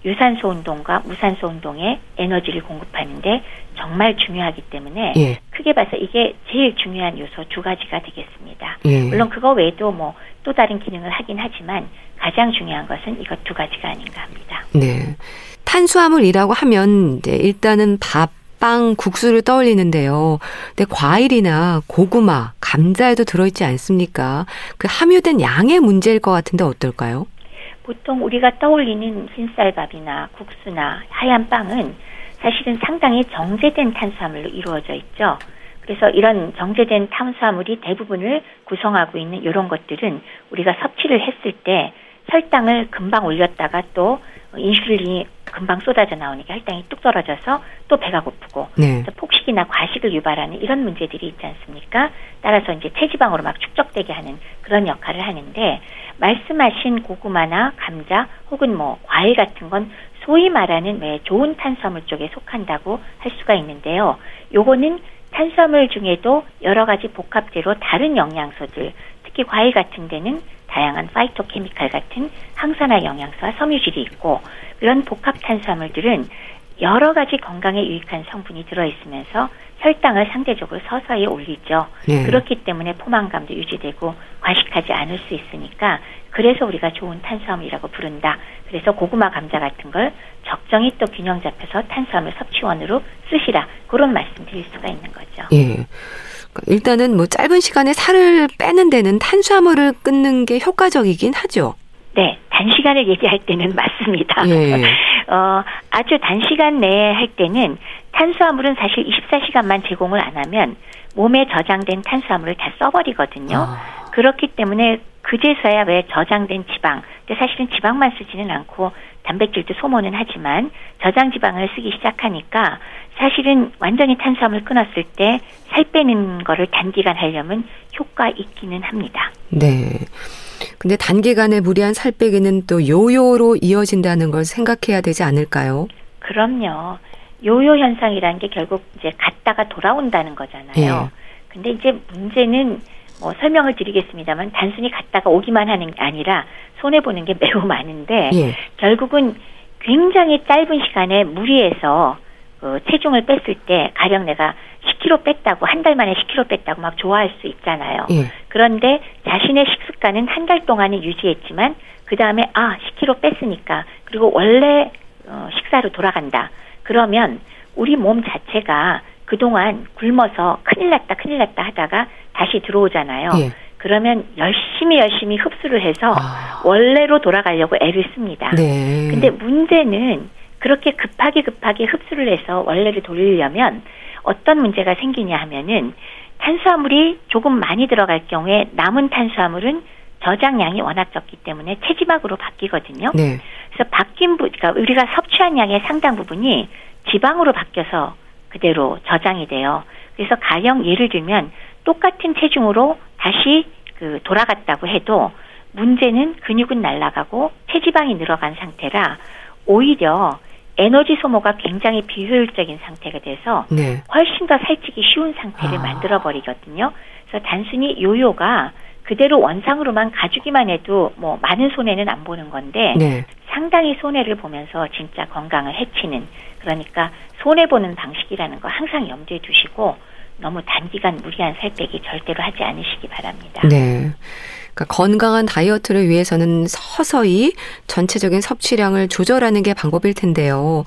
유산소 운동과 무산소 운동에 에너지를 공급하는데 정말 중요하기 때문에 예. 크게 봐서 이게 제일 중요한 요소 두 가지가 되겠습니다. 예. 물론 그거 외에도 뭐 또 다른 기능을 하긴 하지만 가장 중요한 것은 이것 두 가지가 아닌가 합니다. 네. 탄수화물이라고 하면 이제 일단은 밥, 빵, 국수를 떠올리는데요. 근데 과일이나 고구마, 감자에도 들어있지 않습니까? 그 함유된 양의 문제일 것 같은데 어떨까요? 보통 우리가 떠올리는 흰쌀밥이나 국수나 하얀 빵은 사실은 상당히 정제된 탄수화물로 이루어져 있죠. 그래서 이런 정제된 탄수화물이 대부분을 구성하고 있는 이런 것들은 우리가 섭취를 했을 때 혈당을 금방 올렸다가 또 인슐린이 금방 쏟아져 나오니까 혈당이 뚝 떨어져서 또 배가 고프고 네. 폭식이나 과식을 유발하는 이런 문제들이 있지 않습니까? 따라서 이제 체지방으로 막 축적되게 하는 그런 역할을 하는데 말씀하신 고구마나 감자 혹은 뭐 과일 같은 건 소위 말하는 왜 좋은 탄수화물 쪽에 속한다고 할 수가 있는데요. 요거는 탄수화물 중에도 여러 가지 복합재로 다른 영양소들, 특히 과일 같은 데는 다양한 파이토케미칼 같은 항산화 영양소와 섬유질이 있고 이런 복합 탄수화물들은 여러 가지 건강에 유익한 성분이 들어 있으면서 혈당을 상대적으로 서서히 올리죠. 네. 그렇기 때문에 포만감도 유지되고 과식하지 않을 수 있으니까 그래서 우리가 좋은 탄수화물이라고 부른다. 그래서 고구마, 감자 같은 걸 적정히 또 균형 잡혀서 탄수화물 섭취원으로 쓰시라. 그런 말씀 드릴 수가 있는 거죠. 예. 일단은 뭐 짧은 시간에 살을 빼는 데는 탄수화물을 끊는 게 효과적이긴 하죠. 네, 단시간을 얘기할 때는 맞습니다. 예. *laughs* 어, 아주 단시간 내에 할 때는 탄수화물은 사실 24시간만 제공을 안 하면 몸에 저장된 탄수화물을 다 써버리거든요. 아, 그렇기 때문에 그제서야 왜 저장된 지방, 근데 사실은 지방만 쓰지는 않고 단백질도 소모는 하지만 저장 지방을 쓰기 시작하니까 사실은 완전히 탄수화물 끊었을 때 살 빼는 거를 단기간 하려면 효과 있기는 합니다. 네. 근데 단기간에 무리한 살 빼기는 또 요요로 이어진다는 걸 생각해야 되지 않을까요? 그럼요. 요요 현상이라는 게 결국 이제 갔다가 돌아온다는 거잖아요. 예. 근데 이제 문제는 뭐 설명을 드리겠습니다만 단순히 갔다가 오기만 하는 게 아니라 손해 보는 게 *laughs* 매우 많은데 예. 결국은 굉장히 짧은 시간에 무리해서 그 체중을 뺐을 때 가령 내가 10kg 뺐다고 한 달 만에 10kg 뺐다고 막 좋아할 수 있잖아요. 예. 그런데 자신의 식습관은 한 달 동안은 유지했지만 그 다음에 아 10kg 뺐으니까 그리고 원래 어, 식사로 돌아간다. 그러면 우리 몸 자체가 그동안 굶어서 큰일 났다 큰일 났다 하다가 다시 들어오잖아요. 예. 그러면 열심히 열심히 흡수를 해서 아. 원래로 돌아가려고 애를 씁니다. 네. 근데 문제는 그렇게 급하게 급하게 흡수를 해서 원래를 돌리려면 어떤 문제가 생기냐 하면은 탄수화물이 조금 많이 들어갈 경우에 남은 탄수화물은 저장량이 워낙 적기 때문에 체지방으로 바뀌거든요. 네. 그래서 바뀐 부, 그러니까 우리가 섭취한 양의 상당 부분이 지방으로 바뀌어서 그대로 저장이 돼요. 그래서 가령 예를 들면 똑같은 체중으로 다시 그 돌아갔다고 해도 문제는 근육은 날아가고 체지방이 늘어간 상태라 오히려 에너지 소모가 굉장히 비효율적인 상태가 돼서 네. 훨씬 더 살찌기 쉬운 상태를 아. 만들어 버리거든요. 그래서 단순히 요요가 그대로 원상으로만 가주기만 해도 뭐 많은 손해는 안 보는 건데 네. 상당히 손해를 보면서 진짜 건강을 해치는 그러니까 손해 보는 방식이라는 거 항상 염두에 두시고 너무 단기간 무리한 살 빼기 절대로 하지 않으시기 바랍니다. 네. 그러니까 건강한 다이어트를 위해서는 서서히 전체적인 섭취량을 조절하는 게 방법일 텐데요.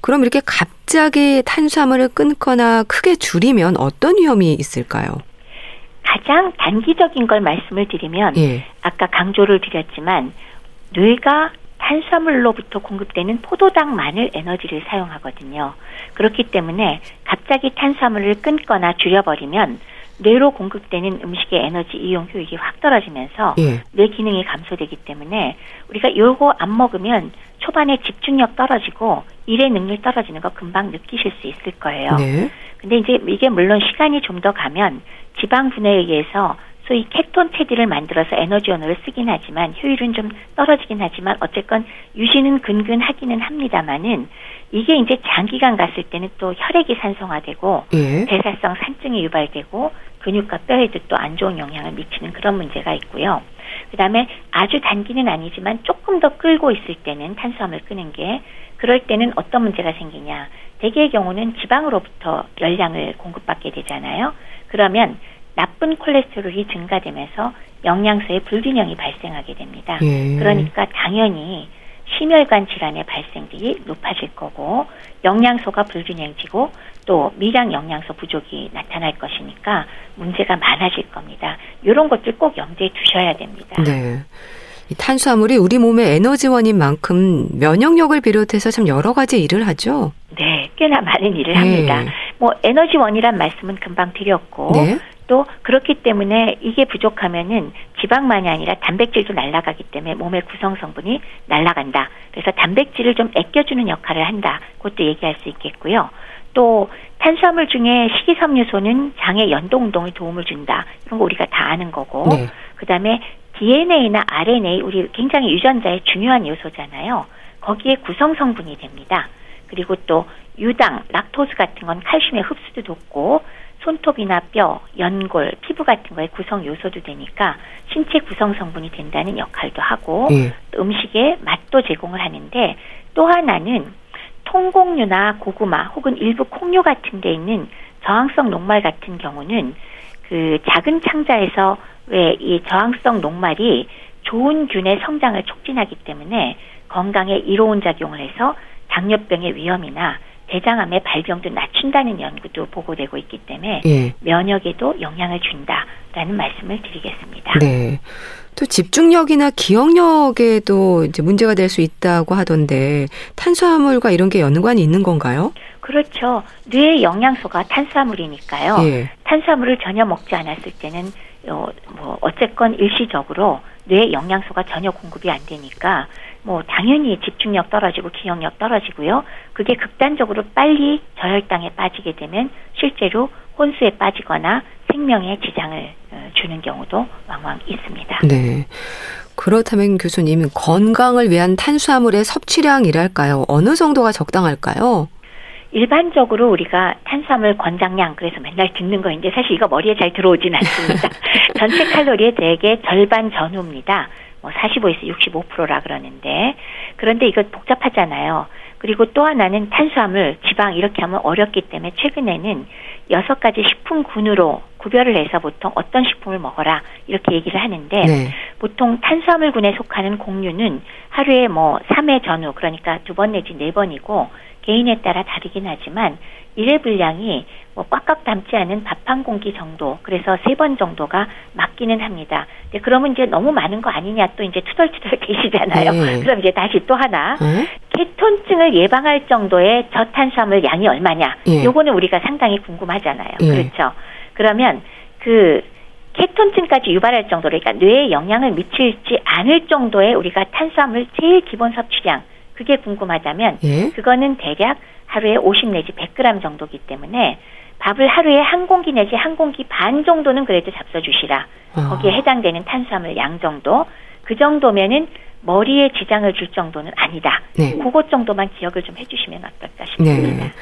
그럼 이렇게 갑자기 탄수화물을 끊거나 크게 줄이면 어떤 위험이 있을까요? 가장 단기적인 걸 말씀을 드리면 예. 아까 강조를 드렸지만 뇌가 탄수화물로부터 공급되는 포도당만을 에너지를 사용하거든요. 그렇기 때문에 갑자기 탄수화물을 끊거나 줄여버리면 뇌로 공급되는 음식의 에너지 이용 효율이 확 떨어지면서 예. 뇌 기능이 감소되기 때문에 우리가 요거 안 먹으면 초반에 집중력 떨어지고 일의 능률 떨어지는 거 금방 느끼실 수 있을 거예요. 네. 근데 이제 이게 물론 시간이 좀 더 가면 지방 분해에 의해서 소위 케톤 패디를 만들어서 에너지원으로 쓰긴 하지만 효율은 좀 떨어지긴 하지만 어쨌건 유지는 근근하기는 합니다만은 이게 이제 장기간 갔을 때는 또 혈액이 산성화되고 예. 대사성 산증이 유발되고 근육과 뼈에도 또 안 좋은 영향을 미치는 그런 문제가 있고요. 그다음에 아주 단기는 아니지만 조금 더 끌고 있을 때는 탄수화물 끄는 게 그럴 때는 어떤 문제가 생기냐. 대개의 경우는 지방으로부터 열량을 공급받게 되잖아요. 그러면 나쁜 콜레스테롤이 증가되면서 영양소의 불균형이 발생하게 됩니다. 예. 그러니까 당연히 심혈관 질환의 발생률이 높아질 거고 영양소가 불균형지고 또 미량 영양소 부족이 나타날 것이니까 문제가 많아질 겁니다. 이런 것들 꼭 염두에 두셔야 됩니다. 네. 탄수화물이 우리 몸의 에너지원인 만큼 면역력을 비롯해서 참 여러 가지 일을 하죠. 네, 꽤나 많은 일을 네. 합니다. 뭐 에너지원이란 말씀은 금방 드렸고 네. 또 그렇기 때문에 이게 부족하면은 지방만이 아니라 단백질도 날아가기 때문에 몸의 구성 성분이 날아간다. 그래서 단백질을 좀 아껴주는 역할을 한다. 그것도 얘기할 수 있겠고요. 또 탄수화물 중에 식이섬유소는 장의 연동 운동에 도움을 준다. 이런 거 우리가 다 아는 거고. 네. 그다음에 DNA나 RNA 우리 굉장히 유전자의 중요한 요소잖아요. 거기에 구성 성분이 됩니다. 그리고 또 유당, 락토스 같은 건 칼슘의 흡수도 돕고 손톱이나 뼈, 연골, 피부 같은 거에 구성 요소도 되니까 신체 구성 성분이 된다는 역할도 하고 예. 음식에 맛도 제공을 하는데 또 하나는 통곡류나 고구마 혹은 일부 콩류 같은 데 있는 저항성 녹말 같은 경우는 그 작은 창자에서 왜 이 저항성 녹말이 좋은 균의 성장을 촉진하기 때문에 건강에 이로운 작용을 해서 당뇨병의 위험이나 대장암의 발병도 낮춘다는 연구도 보고되고 있기 때문에 예. 면역에도 영향을 준다라는 말씀을 드리겠습니다. 네. 또 집중력이나 기억력에도 이제 문제가 될 수 있다고 하던데 탄수화물과 이런 게 연관이 있는 건가요? 그렇죠. 뇌의 영양소가 탄수화물이니까요. 예. 탄수화물을 전혀 먹지 않았을 때는 어, 뭐 어쨌건 일시적으로 뇌 영양소가 전혀 공급이 안 되니까 뭐 당연히 집중력 떨어지고 기억력 떨어지고요. 그게 극단적으로 빨리 저혈당에 빠지게 되면 실제로 혼수에 빠지거나 생명에 지장을 어, 주는 경우도 왕왕 있습니다. 네. 그렇다면 교수님 건강을 위한 탄수화물의 섭취량이랄까요? 어느 정도가 적당할까요? 일반적으로 우리가 탄수화물 권장량 그래서 맨날 듣는 거인데 사실 이거 머리에 잘 들어오진 않습니다. *laughs* 전체 칼로리의 대개 절반 전후입니다. 뭐 45에서 65%라 그러는데 그런데 이거 복잡하잖아요. 그리고 또 하나는 탄수화물, 지방 이렇게 하면 어렵기 때문에 최근에는 여섯 가지 식품군으로 구별을 해서 보통 어떤 식품을 먹어라 이렇게 얘기를 하는데 네. 보통 탄수화물군에 속하는 공류는 하루에 뭐 3회 전후 그러니까 두 번 내지 네 번이고 개인에 따라 다르긴 하지만 일회 분량이 뭐 꽉꽉 담지 않은 밥 한 공기 정도 그래서 세 번 정도가 맞기는 합니다. 근데 그러면 이제 너무 많은 거 아니냐 또 이제 투덜투덜 *laughs* 계시잖아요. 네. 그럼 이제 다시 또 하나 네? 케톤증을 예방할 정도의 저탄수화물 양이 얼마냐? 네. 요거는 우리가 상당히 궁금하잖아요. 네. 그렇죠. 그러면 그 케톤증까지 유발할 정도로 그러니까 뇌에 영향을 미칠지 않을 정도의 우리가 탄수화물 제일 기본 섭취량 그게 궁금하다면 예? 그거는 대략 하루에 50 내지 100g 정도기 때문에 밥을 하루에 한 공기 내지 한 공기 반 정도는 그래도 잡숴주시라. 아. 거기에 해당되는 탄수화물 양 정도. 그 정도면은 머리에 지장을 줄 정도는 아니다. 네. 그것 정도만 기억을 좀 해주시면 어떨까 싶습니다. 네.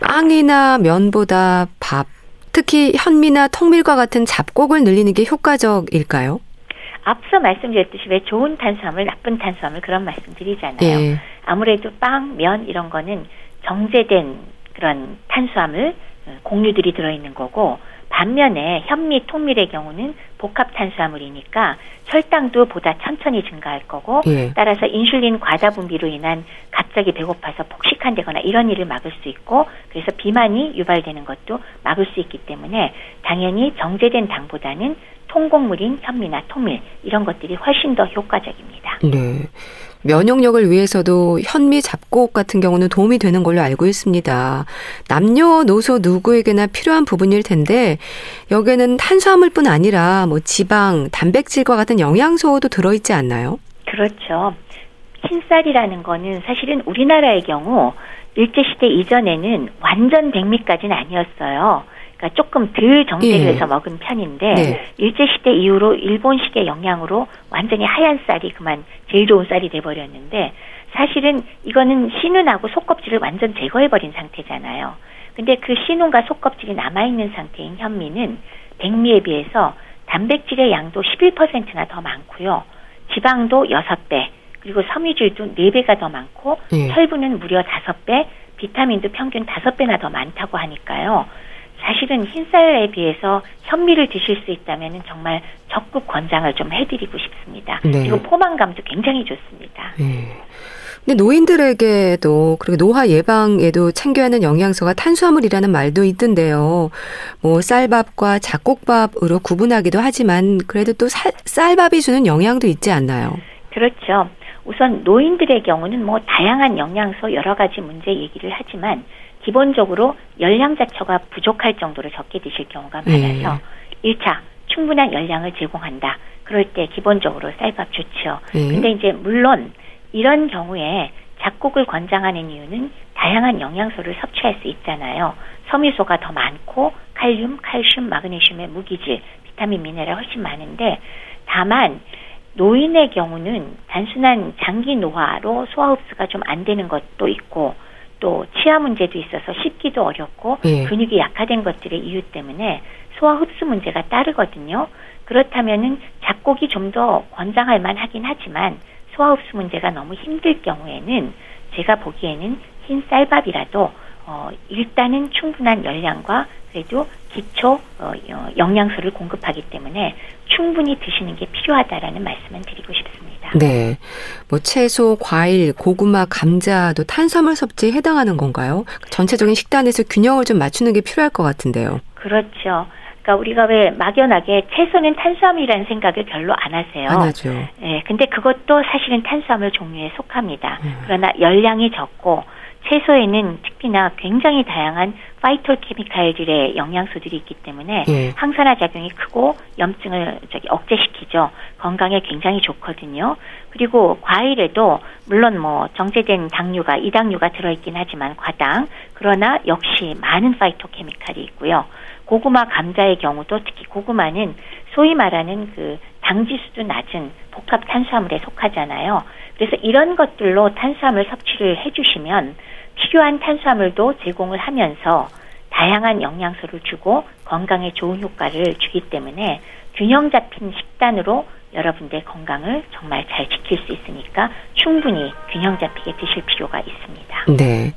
빵이나 면보다 밥, 특히 현미나 통밀과 같은 잡곡을 늘리는 게 효과적일까요? 앞서 말씀드렸듯이 왜 좋은 탄수화물, 나쁜 탄수화물 그런 말씀 드리잖아요. 네. 아무래도 빵, 면 이런 거는 정제된 그런 탄수화물, 어, 공유들이 들어있는 거고 반면에 현미, 통밀의 경우는 복합 탄수화물이니까 혈당도 보다 천천히 증가할 거고 예. 따라서 인슐린 과다 분비로 인한 갑자기 배고파서 폭식한다거나 이런 일을 막을 수 있고 그래서 비만이 유발되는 것도 막을 수 있기 때문에 당연히 정제된 당보다는 통곡물인 현미나 통밀 이런 것들이 훨씬 더 효과적입니다. 네. 면역력을 위해서도 현미 잡곡 같은 경우는 도움이 되는 걸로 알고 있습니다. 남녀노소 누구에게나 필요한 부분일 텐데 여기에는 탄수화물뿐 아니라 뭐 지방, 단백질과 같은 영양소도 들어있지 않나요? 그렇죠. 흰쌀이라는 거는 사실은 우리나라의 경우 일제시대 이전에는 완전 백미까지는 아니었어요. 그러니까 조금 덜 정제를 예. 해서 먹은 편인데 네. 일제 시대 이후로 일본식의 영양으로 완전히 하얀 쌀이 그만 제일 좋은 쌀이 돼 버렸는데 사실은 이거는 신운하고 속껍질을 완전 제거해 버린 상태잖아요. 근데 그 신운과 속껍질이 남아 있는 상태인 현미는 백미에 비해서 단백질의 양도 11%나 더 많고요. 지방도 6배, 그리고 섬유질도 4배가 더 많고 예. 혈분은 무려 5배, 비타민도 평균 5배나 더 많다고 하니까요. 사실은 흰쌀에 비해서 현미를 드실 수 있다면 정말 적극 권장을 좀 해드리고 싶습니다. 네. 그리고 포만감도 굉장히 좋습니다. 네. 근데 노인들에게도 그리고 노화 예방에도 챙겨야 하는 영양소가 탄수화물이라는 말도 있던데요. 뭐 쌀밥과 잡곡밥으로 구분하기도 하지만 그래도 또 쌀, 쌀밥이 주는 영양도 있지 않나요? 그렇죠. 우선 노인들의 경우는 뭐 다양한 영양소 여러 가지 문제 얘기를 하지만 기본적으로 열량 자체가 부족할 정도로 적게 드실 경우가 많아서 네. 1차 충분한 열량을 제공한다. 그럴 때 기본적으로 쌀밥 좋죠. 네. 근데 이제 물론 이런 경우에 작곡을 권장하는 이유는 다양한 영양소를 섭취할 수 있잖아요. 섬유소가 더 많고 칼륨, 칼슘, 마그네슘의 무기질, 비타민, 미네랄 훨씬 많은데 다만 노인의 경우는 단순한 장기 노화로 소화 흡수가 좀 안 되는 것도 있고 또 치아 문제도 있어서 씹기도 어렵고 예. 근육이 약화된 것들의 이유 때문에 소화 흡수 문제가 따르거든요. 그렇다면은 작곡이 좀 더 권장할 만하긴 하지만 소화 흡수 문제가 너무 힘들 경우에는 제가 보기에는 흰 쌀밥이라도 어, 일단은 충분한 열량과 그래도 기초 어, 영양소를 공급하기 때문에 충분히 드시는 게 필요하다라는 말씀을 드리고 싶습니다. 네. 뭐 채소, 과일, 고구마, 감자도 탄수화물 섭취에 해당하는 건가요? 전체적인 식단에서 균형을 좀 맞추는 게 필요할 것 같은데요. 그렇죠. 그러니까 우리가 왜 막연하게 채소는 탄수화물이라는 생각을 별로 안 하세요. 안 하죠. 예, 근데 그것도 사실은 탄수화물 종류에 속합니다. 음. 그러나 열량이 적고 채소에는 특히나 굉장히 다양한 파이토케미칼들의 영양소들이 있기 때문에 예. 항산화 작용이 크고 염증을 저기 억제시키죠. 건강에 굉장히 좋거든요. 그리고 과일에도 물론 뭐 정제된 당류가 이당류가 들어있긴 하지만 과당 그러나 역시 많은 파이토케미칼이 있고요. 고구마, 감자의 경우도 특히 고구마는 소위 말하는 그 당지수도 낮은 복합 탄수화물에 속하잖아요. 그래서 이런 것들로 탄수화물 섭취를 해주시면 필요한 탄수화물도 제공을 하면서 다양한 영양소를 주고 건강에 좋은 효과를 주기 때문에 균형 잡힌 식단으로 여러분들 건강을 정말 잘 지킬 수 있으니까 충분히 균형 잡히게 드실 필요가 있습니다. 네.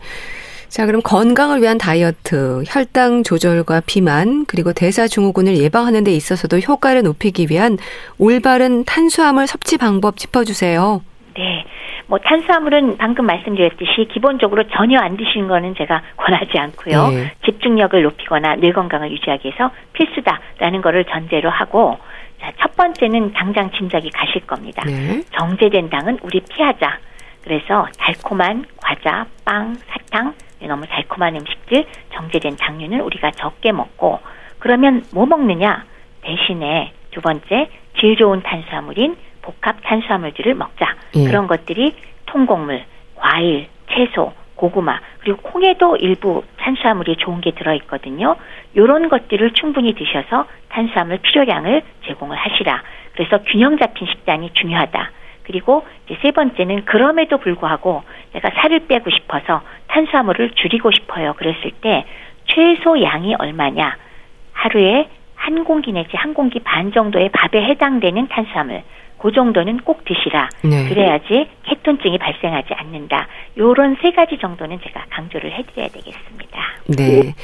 자, 그럼 건강을 위한 다이어트, 혈당 조절과 비만, 그리고 대사증후군을 예방하는 데 있어서도 효과를 높이기 위한 올바른 탄수화물 섭취 방법 짚어주세요. 네. 뭐 탄수화물은 방금 말씀드렸듯이 기본적으로 전혀 안 드시는 거는 제가 *laughs* 권하지 않고요. 네. 집중력을 높이거나 뇌 건강을 유지하기 위해서 필수다라는 거를 전제로 하고 자, 첫 번째는 당장 짐작이 가실 겁니다. 네. 정제된 당은 우리 피하자. 그래서 달콤한 과자, 빵, 사탕, 너무 달콤한 음식들, 정제된 당류는 우리가 적게 먹고 그러면 뭐 먹느냐? 대신에 두 번째 질 좋은 탄수화물인 복합 탄수화물들을 먹자. 예. 그런 것들이 통곡물, 과일, 채소, 고구마 그리고 콩에도 일부 탄수화물이 좋은 게 들어 있거든요. 요런 것들을 충분히 드셔서 탄수화물 필요량을 제공을 하시라. 그래서 균형 잡힌 식단이 중요하다. 그리고 이제 세 번째는 그럼에도 불구하고 내가 살을 빼고 싶어서 탄수화물을 줄이고 싶어요. 그랬을 때 최소 양이 얼마냐? 하루에 한 공기 내지 한 공기 반 정도의 밥에 해당되는 탄수화물 그 정도는 꼭 드시라. 네. 그래야지 케톤증이 발생하지 않는다. 요런 세 가지 정도는 제가 강조를 해드려야 되겠습니다. 네.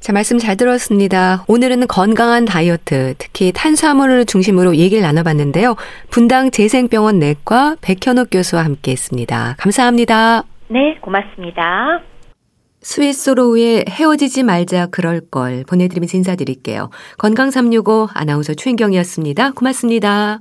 자, 말씀 잘 들었습니다. 오늘은 건강한 다이어트, 특히 탄수화물을 중심으로 얘기를 나눠봤는데요. 분당 재생병원 내과 백현옥 교수와 함께 했습니다. 감사합니다. 네, 고맙습니다. 스위스로우의 헤어지지 말자 그럴 걸 보내드리면서 인사드릴게요. 건강365 아나운서 최인경이었습니다. 고맙습니다.